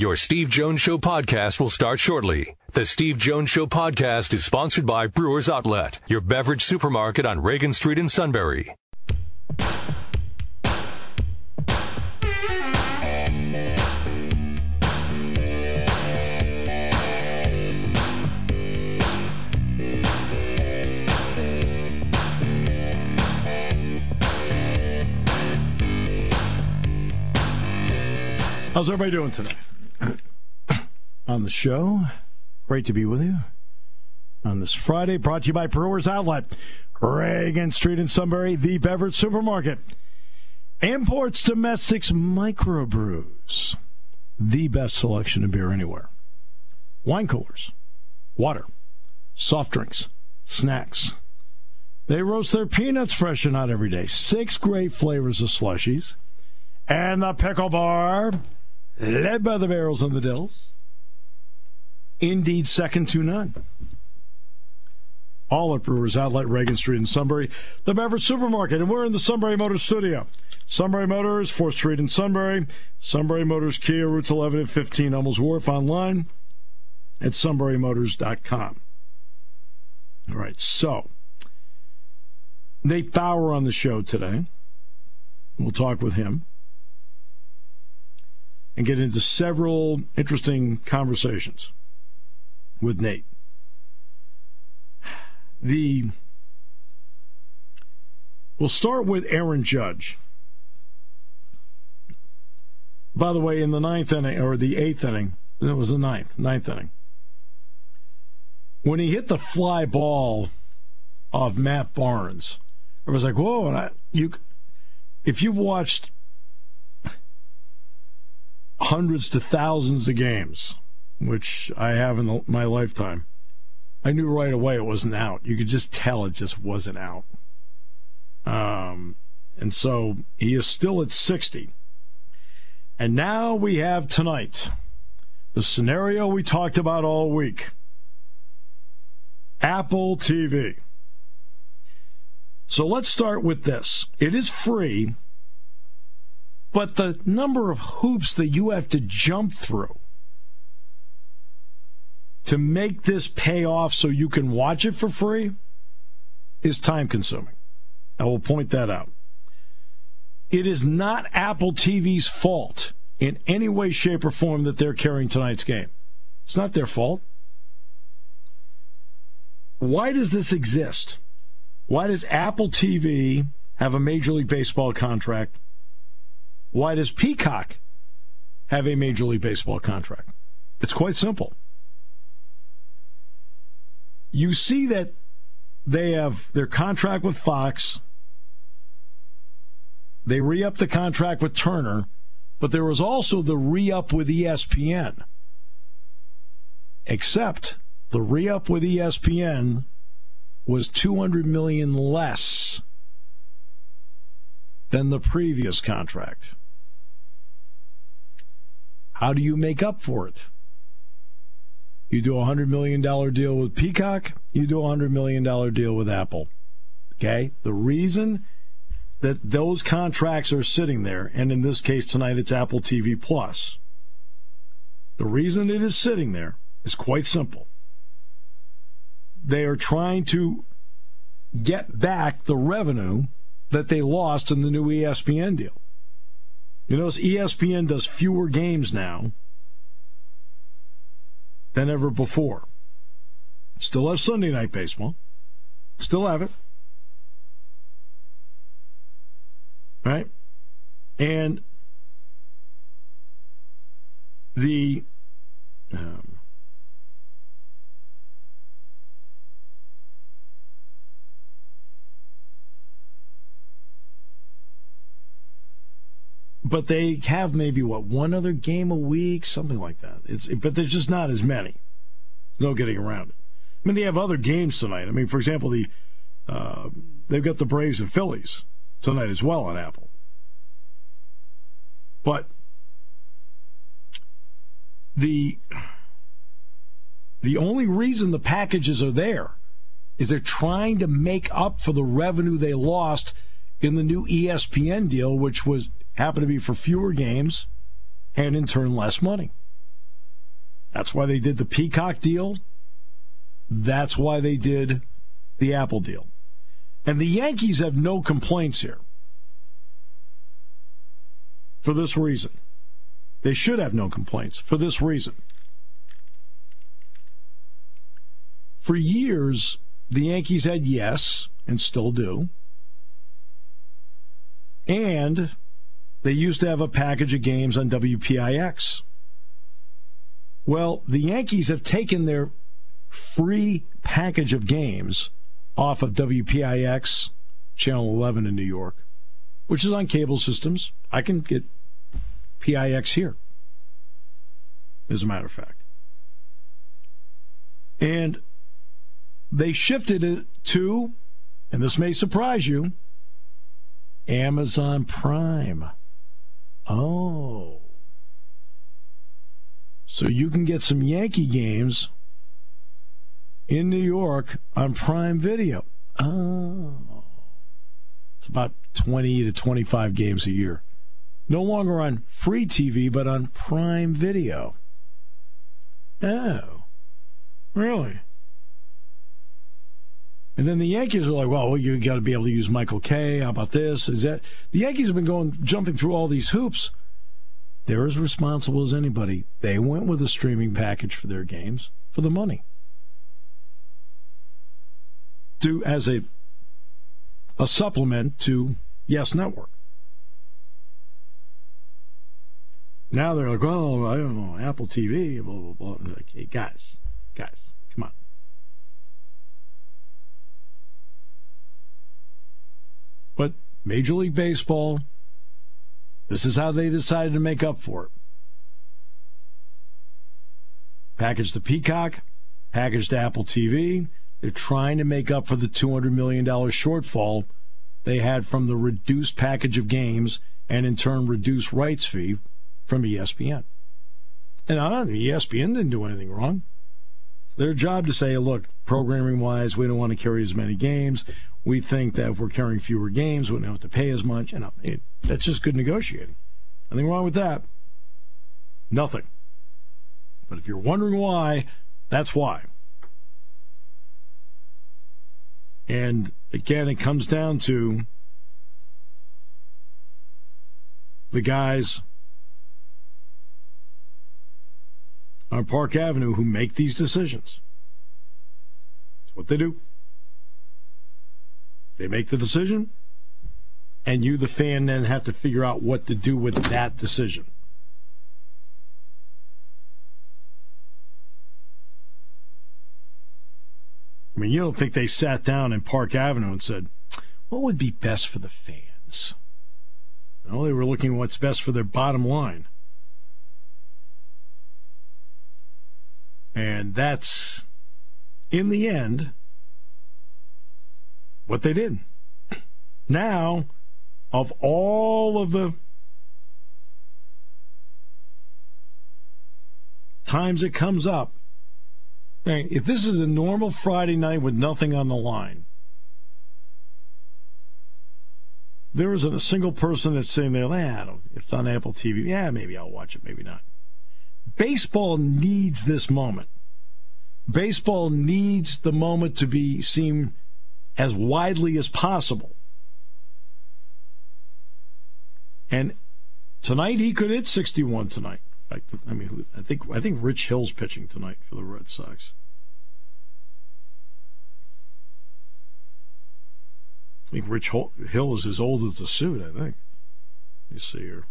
Your Steve Jones Show podcast will start shortly. The Steve Jones Show podcast is sponsored by Brewers Outlet, your beverage supermarket on Reagan Street in Sunbury. How's everybody doing tonight? On the show, great to be with you. On this Friday, brought to you by Brewers Outlet, Reagan Street in Sunbury, the beverage supermarket. Imports, domestics, microbrews, the best selection of beer anywhere. Wine coolers, water, soft drinks, snacks. They roast their peanuts fresh and hot every day. Six great flavors of slushies. And the pickle bar led by the Barrels and the Dills. Indeed, second to none. All at Brewers Outlet, Reagan Street in Sunbury, the beverage supermarket, and we're in the Sunbury Motors studio. Sunbury Motors, 4th Street in Sunbury. Sunbury Motors Kia, routes 11 and 15, Hummels Wharf, online at sunburymotors.com. All right, so Nate Bauer on the show today. We'll talk with him and get into several interesting conversations with Nate. The we'll start with Aaron Judge. By the way, in the ninth inning or the eighth inning, it was the ninth, ninth inning. When he hit the fly ball of Matt Barnes, I was like, "Whoa!" And I, you, if you've watched hundreds to thousands of games, which I have in the, my lifetime, I knew right away it wasn't out. You could just tell it just wasn't out. Um, and so he is still at 60. And now we have tonight the scenario we talked about all week Apple TV. So let's start with this. It is free but the number of hoops that you have to jump through to make this pay off so you can watch it for free is time consuming. I will point that out. It is not Apple TV's fault in any way, shape, or form that they're carrying tonight's game. It's not their fault. Why does this exist? Why does Apple TV have a Major League Baseball contract why does Peacock have a Major League Baseball contract? It's quite simple. You see that they have their contract with Fox. They re up the contract with Turner, but there was also the re up with ESPN. Except the re up with ESPN was 200 million less than the previous contract. How do you make up for it? You do a $100 million deal with Peacock, you do a $100 million deal with Apple. Okay? The reason that those contracts are sitting there, and in this case tonight it's Apple TV Plus, the reason it is sitting there is quite simple. They are trying to get back the revenue that they lost in the new ESPN deal. You notice ESPN does fewer games now than ever before. Still have Sunday night baseball. Still have it. Right? And the um, but they have maybe what one other game a week, something like that. It's but there's just not as many. No getting around it. I mean, they have other games tonight. I mean, for example, the uh, they've got the Braves and Phillies tonight as well on Apple. But the the only reason the packages are there is they're trying to make up for the revenue they lost in the new ESPN deal, which was happen to be for fewer games and in turn less money. That's why they did the Peacock deal. That's why they did the Apple deal. And the Yankees have no complaints here for this reason. They should have no complaints for this reason. For years, the Yankees had yes, and still do. And they used to have a package of games on WPIX. Well, the Yankees have taken their free package of games off of WPIX, Channel 11 in New York, which is on cable systems. I can get PIX here, as a matter of fact. And they shifted it to, and this may surprise you, Amazon Prime. Oh. So you can get some Yankee games in New York on Prime Video. Oh. It's about 20 to 25 games a year. No longer on free TV, but on Prime Video. Oh. Really? And then the Yankees are like, well, you got to be able to use Michael Kay. How about this? Is that the Yankees have been going jumping through all these hoops? They're as responsible as anybody. They went with a streaming package for their games for the money. Do as a a supplement to Yes Network. Now they're like, oh, I don't know, Apple TV, blah blah blah. and Like, hey, guys, guys, come on. But Major League Baseball, this is how they decided to make up for it. Package to Peacock, package to Apple TV. They're trying to make up for the $200 million shortfall they had from the reduced package of games and in turn reduced rights fee from ESPN. And uh, ESPN didn't do anything wrong. Their job to say, look, programming wise, we don't want to carry as many games. We think that if we're carrying fewer games, we don't have to pay as much. And uh, it, that's just good negotiating. Nothing wrong with that. Nothing. But if you're wondering why, that's why. And again, it comes down to the guys on Park Avenue who make these decisions. It's what they do. They make the decision, and you, the fan, then have to figure out what to do with that decision. I mean, you don't think they sat down in Park Avenue and said, what would be best for the fans? No, they were looking at what's best for their bottom line. And that's, in the end, what they did. Now, of all of the times it comes up, if this is a normal Friday night with nothing on the line, there isn't a single person that's saying there, ah, if it's on Apple TV, yeah, maybe I'll watch it, maybe not. Baseball needs this moment. Baseball needs the moment to be seen as widely as possible. And tonight he could hit 61 tonight. I mean, I think I think Rich Hill's pitching tonight for the Red Sox. I think Rich Hill is as old as the suit. I think. Let me see here.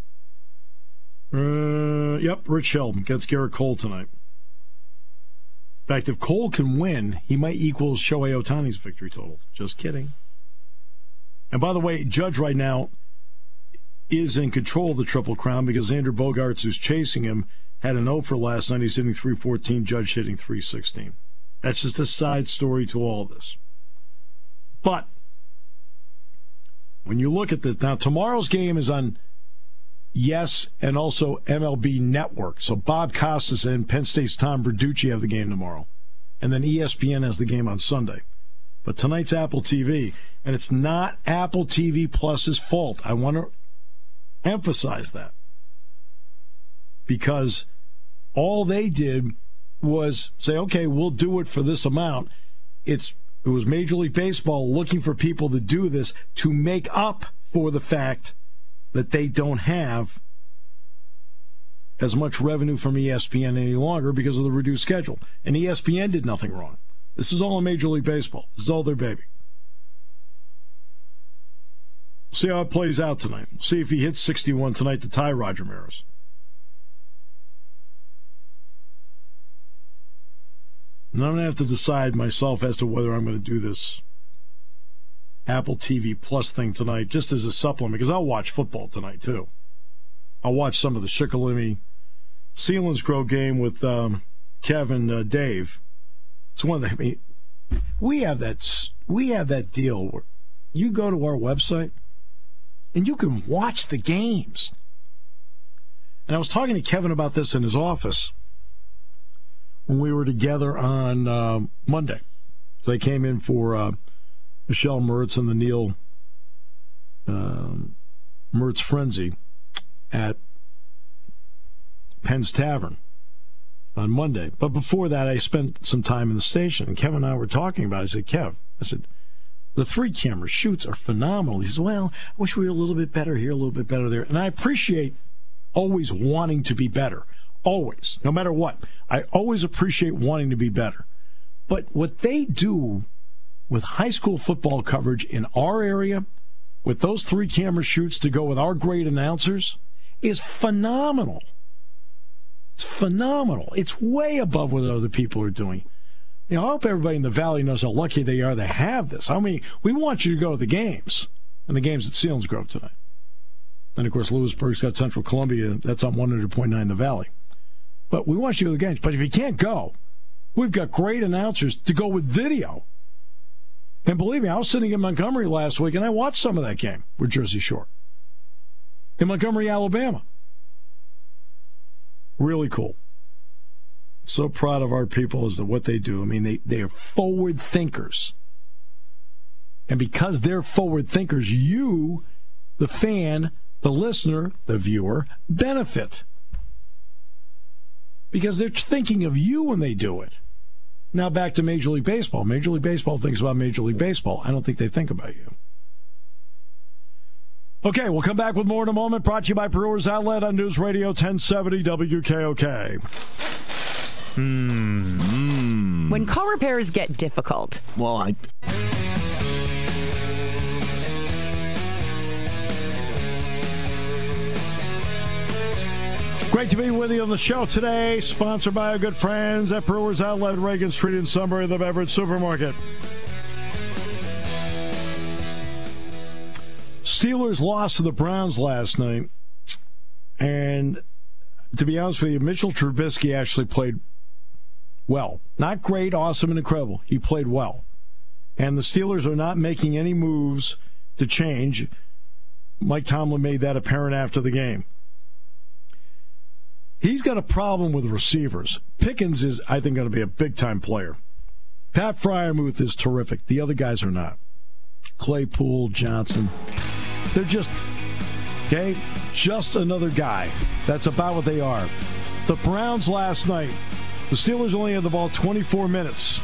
Uh, yep, Rich Hill gets Gerrit Cole tonight. In fact, if Cole can win, he might equal Shohei Ohtani's victory total. Just kidding. And by the way, Judge right now is in control of the Triple Crown because Andrew Bogaerts, who's chasing him, had an 0 for last night. He's hitting 314, Judge hitting 316. That's just a side story to all this. But when you look at this, now tomorrow's game is on Yes and also MLB Network. So Bob Costas and Penn State's Tom Verducci have the game tomorrow. And then ESPN has the game on Sunday. But tonight's Apple TV. And it's not Apple TV Plus's fault. I want to emphasize that. Because all they did was say, okay, we'll do it for this amount. It's it was Major League Baseball looking for people to do this to make up for the fact that they don't have as much revenue from ESPN any longer because of the reduced schedule. And ESPN did nothing wrong. This is all in Major League Baseball. This is all their baby. See how it plays out tonight. See if he hits 61 tonight to tie Roger Maris. And I'm going to have to decide myself as to whether I'm going to do this Apple TV Plus thing tonight just as a supplement because I'll watch football tonight too. I'll watch some of the Shikellamy Selinsgrove game with um, Kevin uh, Dave. It's one of the. I mean, we have that. We have that deal where you go to our website and you can watch the games. And I was talking to Kevin about this in his office when we were together on uh, Monday. So they came in for uh, Michelle Mertz and the Neil um, Mertz Frenzy at Penn's Tavern on Monday. But before that, I spent some time in the station, and Kevin and I were talking about it. I said, Kev, I said, the three camera shoots are phenomenal. He says, Well, I wish we were a little bit better here, a little bit better there. And I appreciate always wanting to be better. Always, no matter what. I always appreciate wanting to be better. But what they do with high school football coverage in our area, with those three camera shoots to go with our great announcers, is phenomenal. It's phenomenal. It's way above what other people are doing. You know, I hope everybody in the valley knows how lucky they are to have this. I mean, we want you to go to the games, and the games at Selinsgrove tonight. And of course, Lewisburg's got Central Columbia. That's on 100.9 the Valley. But we want you to go to the games. But if you can't go, we've got great announcers to go with video. And believe me, I was sitting in Montgomery last week and I watched some of that game with Jersey Shore in Montgomery, Alabama. Really cool. So proud of our people as to what they do. I mean, they, they are forward thinkers. And because they're forward thinkers, you, the fan, the listener, the viewer, benefit. Because they're thinking of you when they do it. Now back to Major League Baseball. Major League Baseball thinks about Major League Baseball. I don't think they think about you. Okay, we'll come back with more in a moment. Brought to you by Brewers Outlet on News Radio 1070 WKOK. Mm. When car repairs get difficult. Well, I. Great to be with you on the show today. Sponsored by our good friends at Brewers Outlet, Reagan Street in Sunbury, the beverage supermarket. Steelers lost to the Browns last night. And to be honest with you, Mitchell Trubisky actually played well. Not great, awesome, and incredible. He played well. And the Steelers are not making any moves to change. Mike Tomlin made that apparent after the game. He's got a problem with receivers. Pickens is, I think, going to be a big time player. Pat Freiermuth is terrific. The other guys are not. Claypool, Johnson. They're just, okay, just another guy. That's about what they are. The Browns last night, the Steelers only had the ball 24 minutes.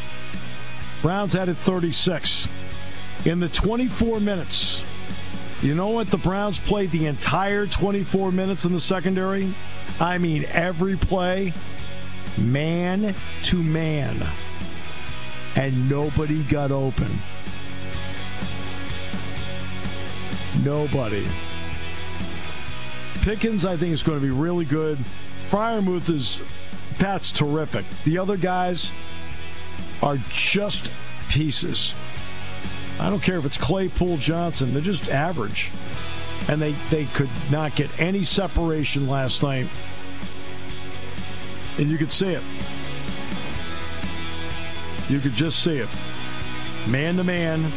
Browns had it 36. In the 24 minutes, you know what? The Browns played the entire 24 minutes in the secondary. I mean, every play, man to man. And nobody got open. Nobody. Pickens, I think, is going to be really good. Freiermuth is, Pat's terrific. The other guys are just pieces. I don't care if it's Claypool Johnson, they're just average and they, they could not get any separation last night. And you could see it. You could just see it. Man to man.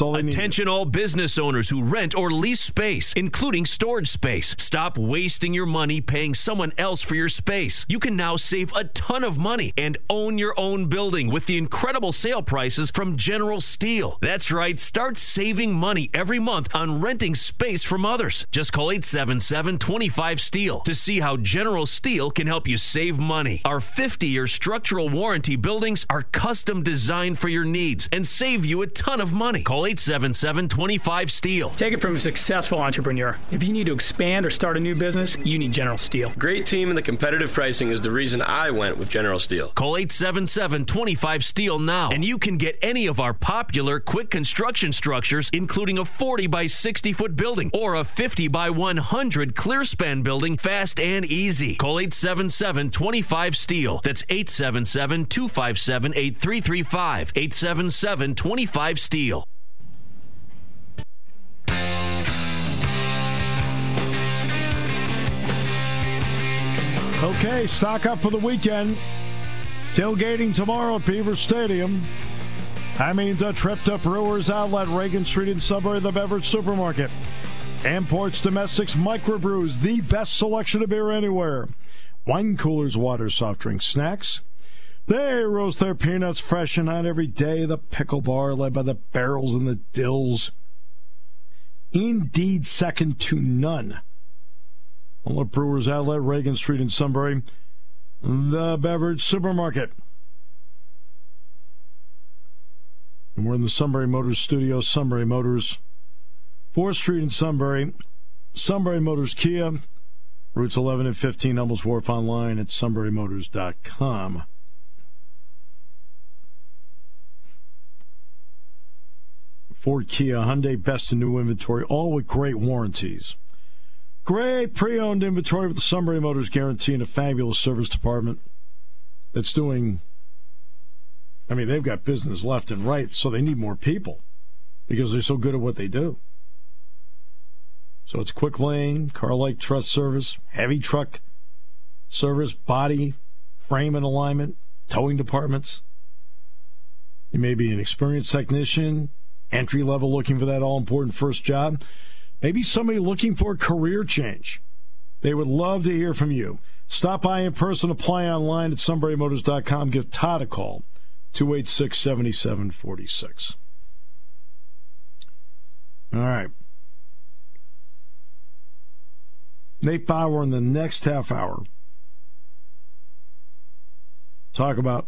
All Attention all business owners who rent or lease space, including storage space. Stop wasting your money paying someone else for your space. You can now save a ton of money and own your own building with the incredible sale prices from General Steel. That's right, start saving money every month on renting space from others. Just call 877 25 Steel to see how General Steel can help you save money. Our 50 year structural warranty buildings are custom designed for your needs and save you a ton of money. Call 877 25 Steel. Take it from a successful entrepreneur. If you need to expand or start a new business, you need General Steel. Great team and the competitive pricing is the reason I went with General Steel. Call 877 25 Steel now, and you can get any of our popular quick construction structures, including a 40 by 60 foot building or a 50 by 100 clear span building fast and easy. Call 877 25 Steel. That's 877 257 8335. 877 25 Steel. Okay, stock up for the weekend. Tailgating tomorrow at Beaver Stadium. That means a trip to Brewers Outlet, Reagan Street in Sunbury, the beverage supermarket. Imports, domestics, microbrews, the best selection of beer anywhere. Wine coolers, water, soft drinks, snacks. They roast their peanuts fresh and hot every day. The pickle bar led by the barrels and the dills. Indeed, second to none. All at Brewers Outlet, Reagan Street in Sunbury, the beverage supermarket. And we're in the Sunbury Motors studio, Sunbury Motors, 4th Street in Sunbury, Sunbury Motors Kia, routes 11 and 15, Hummels Wharf online at sunburymotors.com. Ford Kia, Hyundai, best in new inventory, all with great warranties. Great pre owned inventory with the Sunbury Motors guarantee and a fabulous service department that's doing. I mean, they've got business left and right, so they need more people because they're so good at what they do. So it's quick lane, car like trust service, heavy truck service, body, frame and alignment, towing departments. You may be an experienced technician, entry level looking for that all important first job. Maybe somebody looking for a career change. They would love to hear from you. Stop by in person, apply online at sunburymotors.com. Give Todd a call, 286 7746. All right. Nate Bauer in the next half hour. Talk about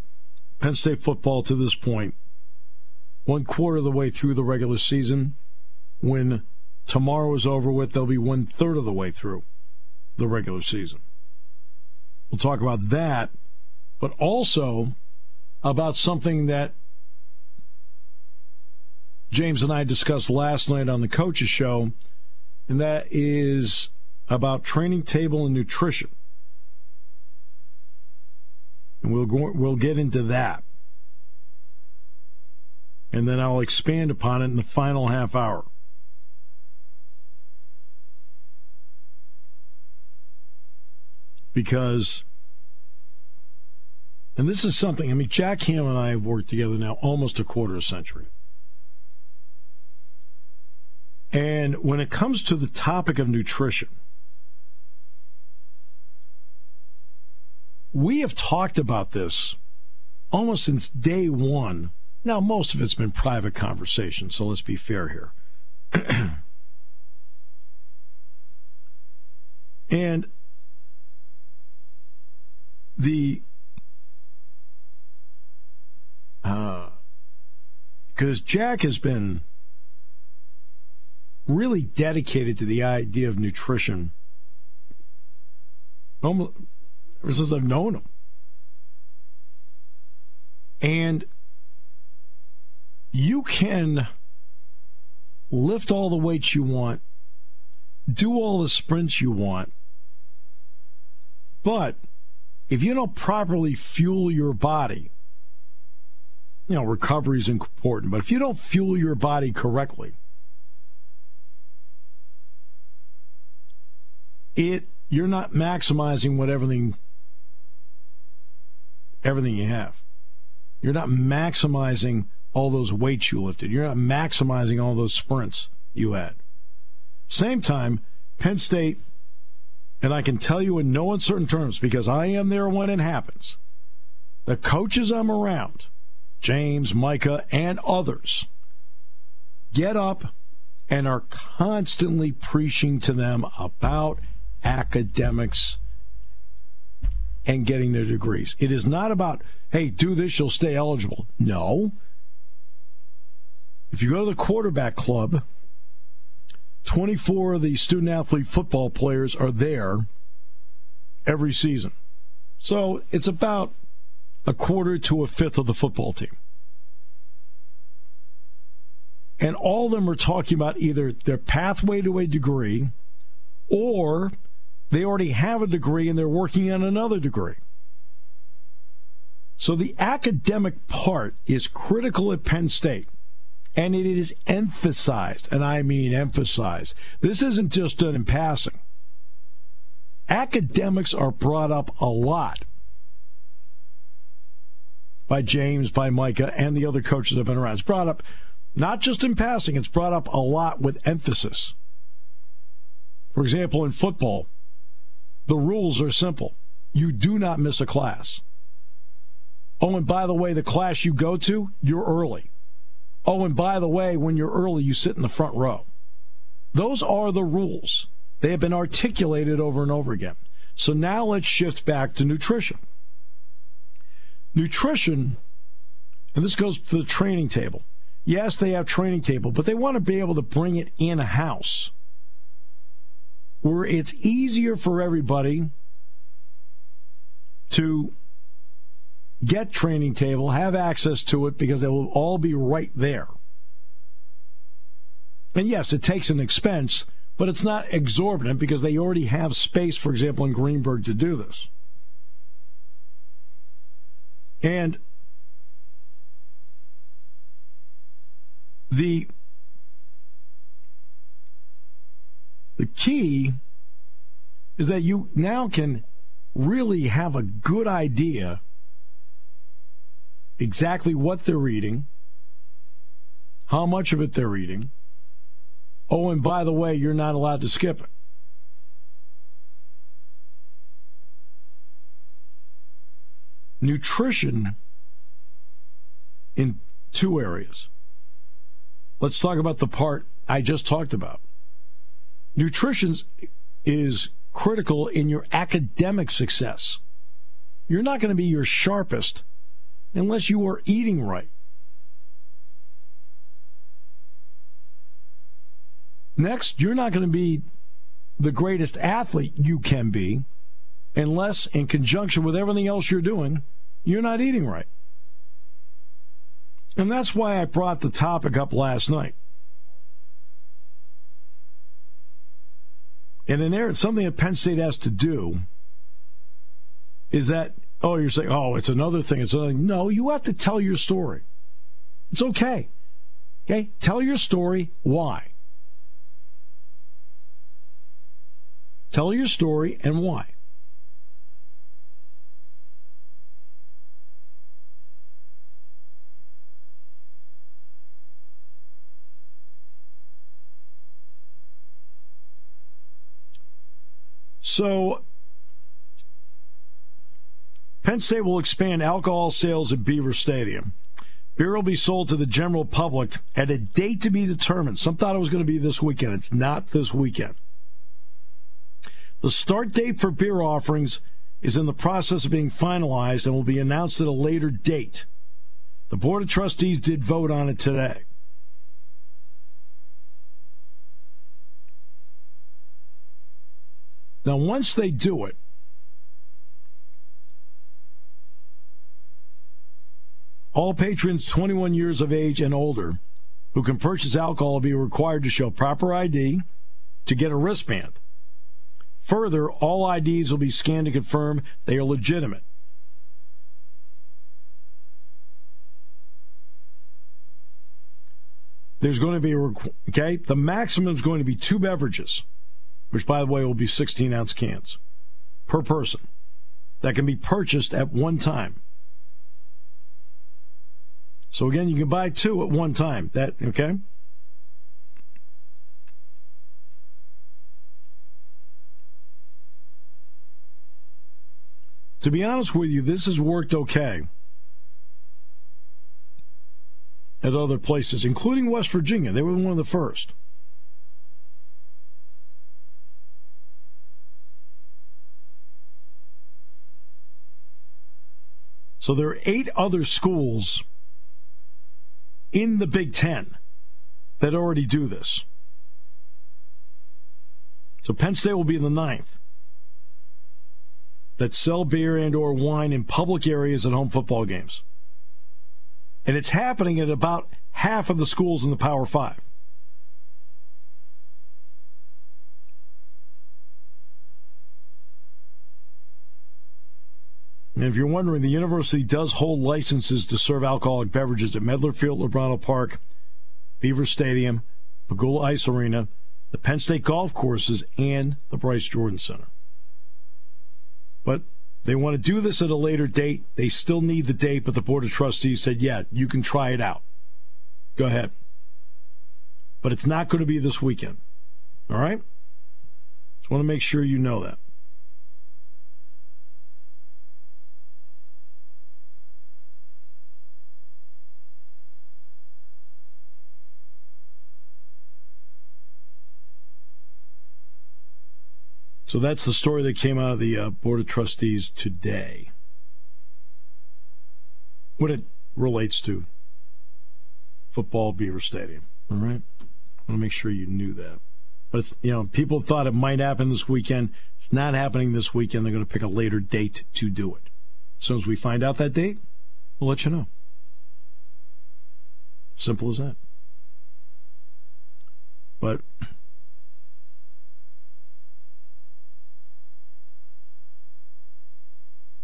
Penn State football to this point. One quarter of the way through the regular season when tomorrow is over with, they'll be one third of the way through the regular season. We'll talk about that, but also about something that James and I discussed last night on the coaches show, and that is about training table and nutrition. And we'll go, we'll get into that. And then I'll expand upon it in the final half hour. Because, and this is something, I mean, Jack Ham and I have worked together now almost a quarter of a century. And when it comes to the topic of nutrition, we have talked about this almost since day one. Now, most of it's been private conversation, so let's be fair here. and the because uh, Jack has been really dedicated to the idea of nutrition ever since I've known him. And you can lift all the weights you want, do all the sprints you want, but if you don't properly fuel your body, you know, recovery is important, but if you don't fuel your body correctly, it you're not maximizing what everything everything you have. You're not maximizing all those weights you lifted. You're not maximizing all those sprints you had. Same time, Penn State, and I can tell you in no uncertain terms because I am there when it happens, the coaches I'm around, James, Micah, and others, get up and are constantly preaching to them about academics and getting their degrees. It is not about, hey, do this, you'll stay eligible. No. If you go to the quarterback club, 24 of the student athlete football players are there every season. So it's about a quarter to a fifth of the football team. And all of them are talking about either their pathway to a degree or they already have a degree and they're working on another degree. So the academic part is critical at Penn State. And it is emphasized, and I mean emphasized. This isn't just done in passing. Academics are brought up a lot by James, by Micah, and the other coaches that have been around. It's brought up not just in passing, it's brought up a lot with emphasis. For example, in football, the rules are simple you do not miss a class. Oh, and by the way, the class you go to, you're early. Oh, and by the way, when you're early, you sit in the front row. Those are the rules. They have been articulated over and over again. So now let's shift back to nutrition. Nutrition, and this goes to the training table. Yes, they have training table, but they want to be able to bring it in a house where it's easier for everybody to get training table, have access to it because it will all be right there. And yes, it takes an expense, but it's not exorbitant because they already have space, for example, in Greenberg to do this. And the The key is that you now can really have a good idea exactly what they're eating, how much of it they're eating. Oh, and by the way, you're not allowed to skip it. Nutrition in two areas. Let's talk about the part I just talked about. Nutrition is critical in your academic success. You're not going to be your sharpest unless you are eating right. Next, you're not going to be the greatest athlete you can be unless, in conjunction with everything else you're doing, you're not eating right. And that's why I brought the topic up last night. And in there, something that Penn State has to do is that, oh, you're saying, oh, it's another thing. It's another thing. No, you have to tell your story. It's okay. Okay? Tell your story. Why? Tell your story and why. So, Penn State will expand alcohol sales at Beaver Stadium. Beer will be sold to the general public at a date to be determined. Some thought it was going to be this weekend. It's not this weekend. The start date for beer offerings is in the process of being finalized and will be announced at a later date. The Board of Trustees did vote on it today. Now, once they do it, all patrons 21 years of age and older who can purchase alcohol will be required to show proper ID to get a wristband. Further, all IDs will be scanned to confirm they are legitimate. There's going to be a, okay, the maximum is going to be two beverages which, by the way, will be 16 ounce cans per person that can be purchased at one time. So again, you can buy two at one time. That okay? To be honest with you, this has worked okay at other places, including West Virginia. They were one of the first. So there are eight other schools in the Big Ten that already do this. So Penn State will be in the ninth that sell beer and or wine in public areas at home football games. And it's happening at about half of the schools in the Power 5. And if you're wondering, the university does hold licenses to serve alcoholic beverages at Medlar Field, Lubrano Park, Beaver Stadium, Pegula Ice Arena, the Penn State golf courses, and the Bryce Jordan Center. But they want to do this at a later date. They still need the date, but the Board of Trustees said, yeah, you can try it out. Go ahead. But it's not going to be this weekend. All right? Just want to make sure you know that. So that's the story that came out of the uh, Board of Trustees today. When it relates to football, Beaver Stadium. All right? I want to make sure you knew that. But it's, you know, people thought it might happen this weekend. It's not happening this weekend. They're going to pick a later date to do it. As soon as we find out that date, we'll let you know. Simple as that. But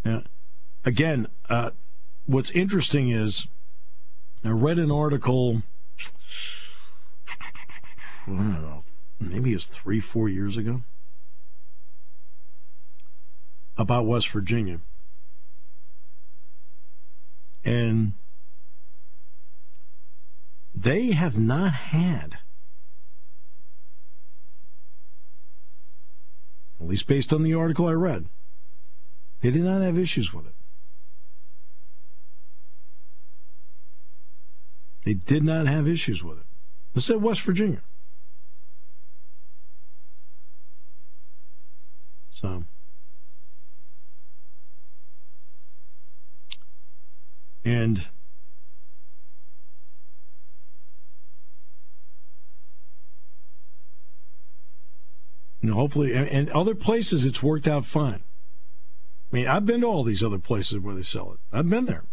Yeah. Again, uh, what's interesting is I read an article. I don't know, maybe it was three, four years ago about West Virginia. And they have not had, at least based on the article I read, they did not have issues with it. They did not have issues with it. This said West Virginia. So. And hopefully, and other places it's worked out fine. I mean, I've been to all these other places where they sell it. I've been there.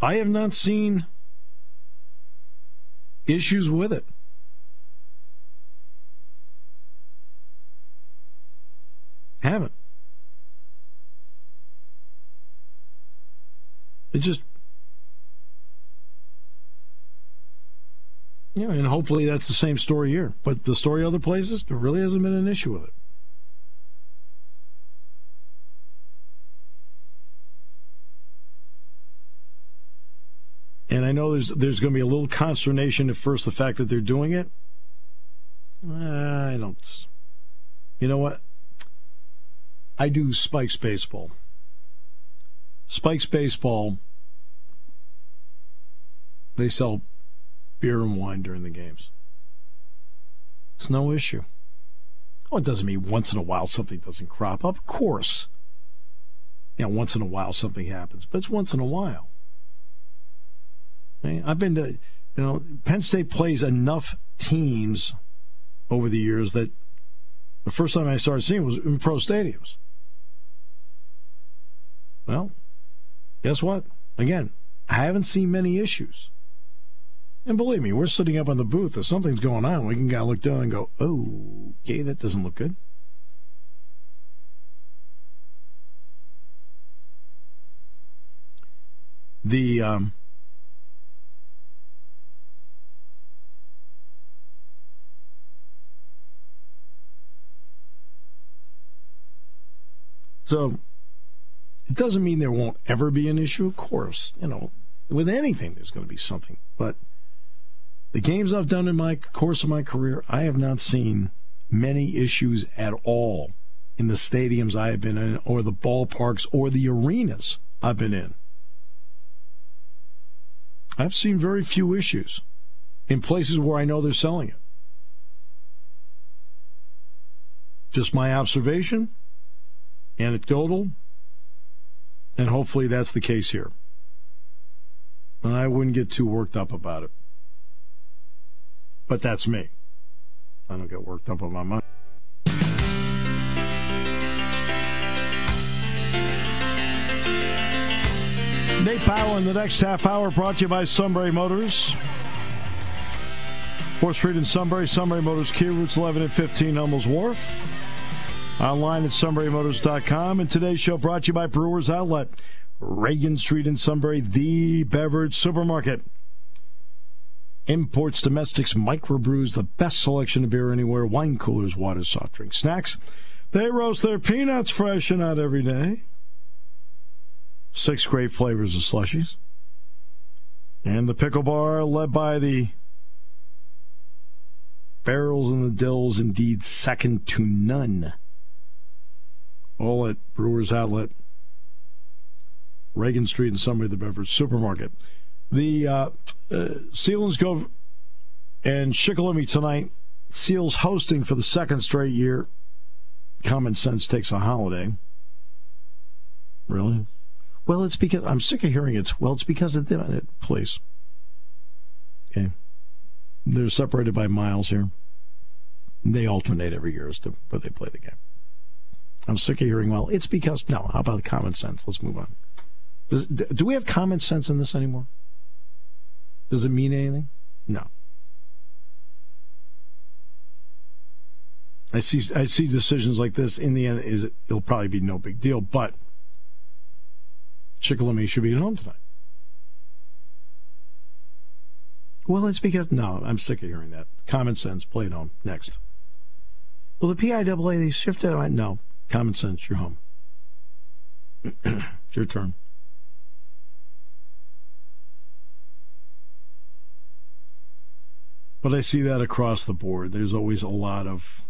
I have not seen issues with it. Haven't. It just, know, and hopefully that's the same story here. But the story other places, there really hasn't been an issue with it. I know there's there's going to be a little consternation at first the fact that they're doing it. Uh, I don't. You know what? I do Spikes baseball. Spikes baseball. They sell beer and wine during the games. It's no issue. Oh, it doesn't mean once in a while something doesn't crop up. Of course. You know, once in a while something happens, but it's once in a while. I've been to, you know, Penn State plays enough teams over the years that the first time I started seeing was in pro stadiums. Well, guess what? Again, I haven't seen many issues. And believe me, we're sitting up on the booth. If something's going on, we can kind of look down and go, oh, okay, that doesn't look good. The um, So it doesn't mean there won't ever be an issue, of course. You know, with anything, there's going to be something. But the games I've done in my course of my career, I have not seen many issues at all in the stadiums I have been in, or the ballparks, or the arenas I've been in. I've seen very few issues in places where I know they're selling it. Just my observation, anecdotal, and hopefully that's the case here. And I wouldn't get too worked up about it. But that's me. I don't get worked up on my money. Nate Bauer in the next half hour brought to you by Sunbury Motors. 4th Street in Sunbury, Sunbury Motors, Kia Routes 11 and 15, Hummels Wharf. Online at sunburymotors.com. And today's show brought to you by Brewers Outlet, Reagan Street in Sunbury, the beverage supermarket. Imports, domestics, microbrews, the best selection of beer anywhere, wine coolers, water, soft drinks, snacks. They roast their peanuts fresh and out every day. Six great flavors of slushies. And the pickle bar led by the barrels and the dills, indeed second to none. All at Brewers Outlet, Reagan Street, and Sunbury, the beverage supermarket. The uh, uh, Selinsgrove and Shikellamy tonight. Seals hosting for the second straight year. Common sense takes a holiday. Really? Well, it's because I'm sick of hearing it. Well, it's because of the place. Okay. They're separated by miles here. They alternate every year as to where they play the game. I'm sick of hearing, well, it's because, no, how about common sense? Let's move on. Does, do we have common sense in this anymore? Does it mean anything? No. I see I see decisions like this in the end is it'll probably be no big deal, but Shikellamy should be at home tonight. Well, it's because no, I'm sick of hearing that. Common sense, play at home. Next. Well, the PIAA they shifted. I no, common sense. You're home. it's your turn. But I see that across the board. There's always a lot of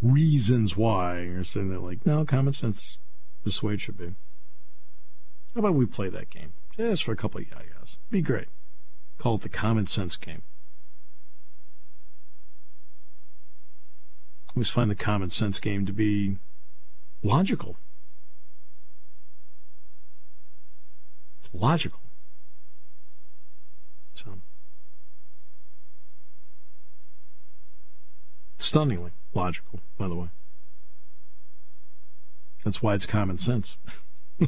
reasons why you're saying that, like, no, common sense. This way it should be. How about we play that game? Just for a couple of guys. Be great. Call it the common sense game. Always find the common sense game to be logical. It's logical. So stunningly logical, by the way. That's why it's common sense.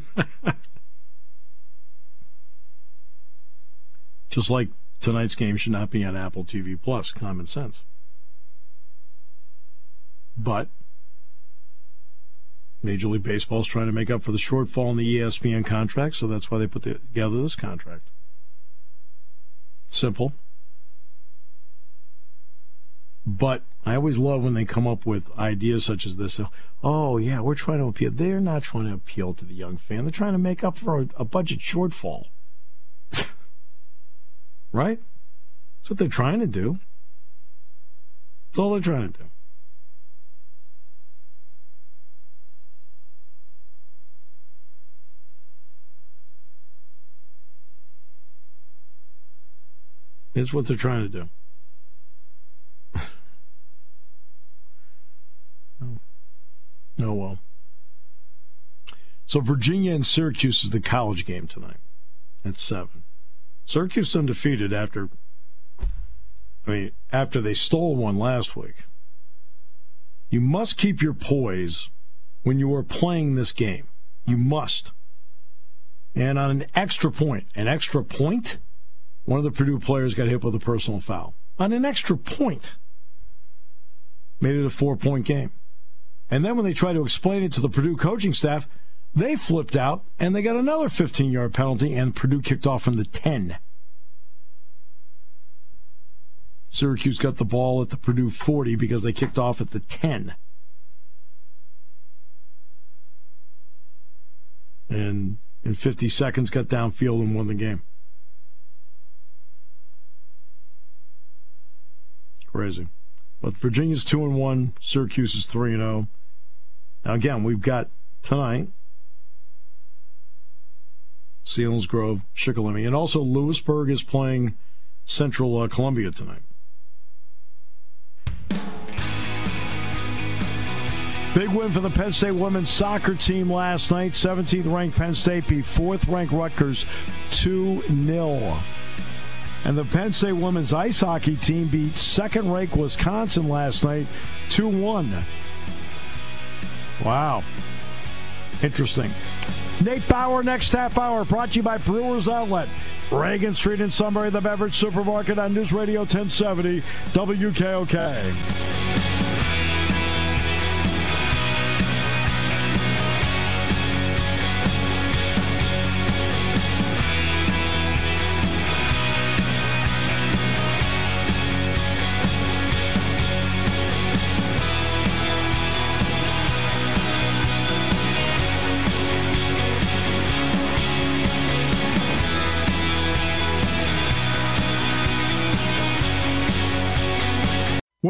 Just like tonight's game should not be on Apple TV Plus, common sense. But Major League Baseball is trying to make up for the shortfall in the ESPN contract, so that's why they put together this contract. Simple. But I always love when they come up with ideas such as this. Oh, yeah, we're trying to appeal. They're not trying to appeal to the young fan. They're trying to make up for a, budget shortfall. Right? That's what they're trying to do. That's all they're trying to do. It's what they're trying to do. oh. well. So Virginia and Syracuse is the college game tonight at 7. Syracuse undefeated after, I mean, after they stole one last week. You must keep your poise when you are playing this game. You must. And on an extra point, an extra point, one of the Purdue players got hit with a personal foul. On an extra point, made it a four point game. And then when they tried to explain it to the Purdue coaching staff, they flipped out and they got another 15 yard penalty, and Purdue kicked off from the 10. Syracuse got the ball at the Purdue 40 because they kicked off at the 10. And in 50 seconds, got downfield and won the game. Crazy. But Virginia's 2 and 1, Syracuse is 3 and 0. Now, again, we've got tonight Selinsgrove, Shikellamy, and also Lewisburg is playing Central uh, Columbia tonight. Big win for the Penn State women's soccer team last night. 17th ranked Penn State beat 4th ranked Rutgers 2 0. And the Penn State women's ice hockey team beat second ranked Wisconsin last night 2 1. Wow. Interesting. Nate Bauer, next half hour, brought to you by Brewers Outlet. Reagan Street in Sunbury, the beverage supermarket on News Radio 1070, WKOK.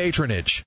patronage.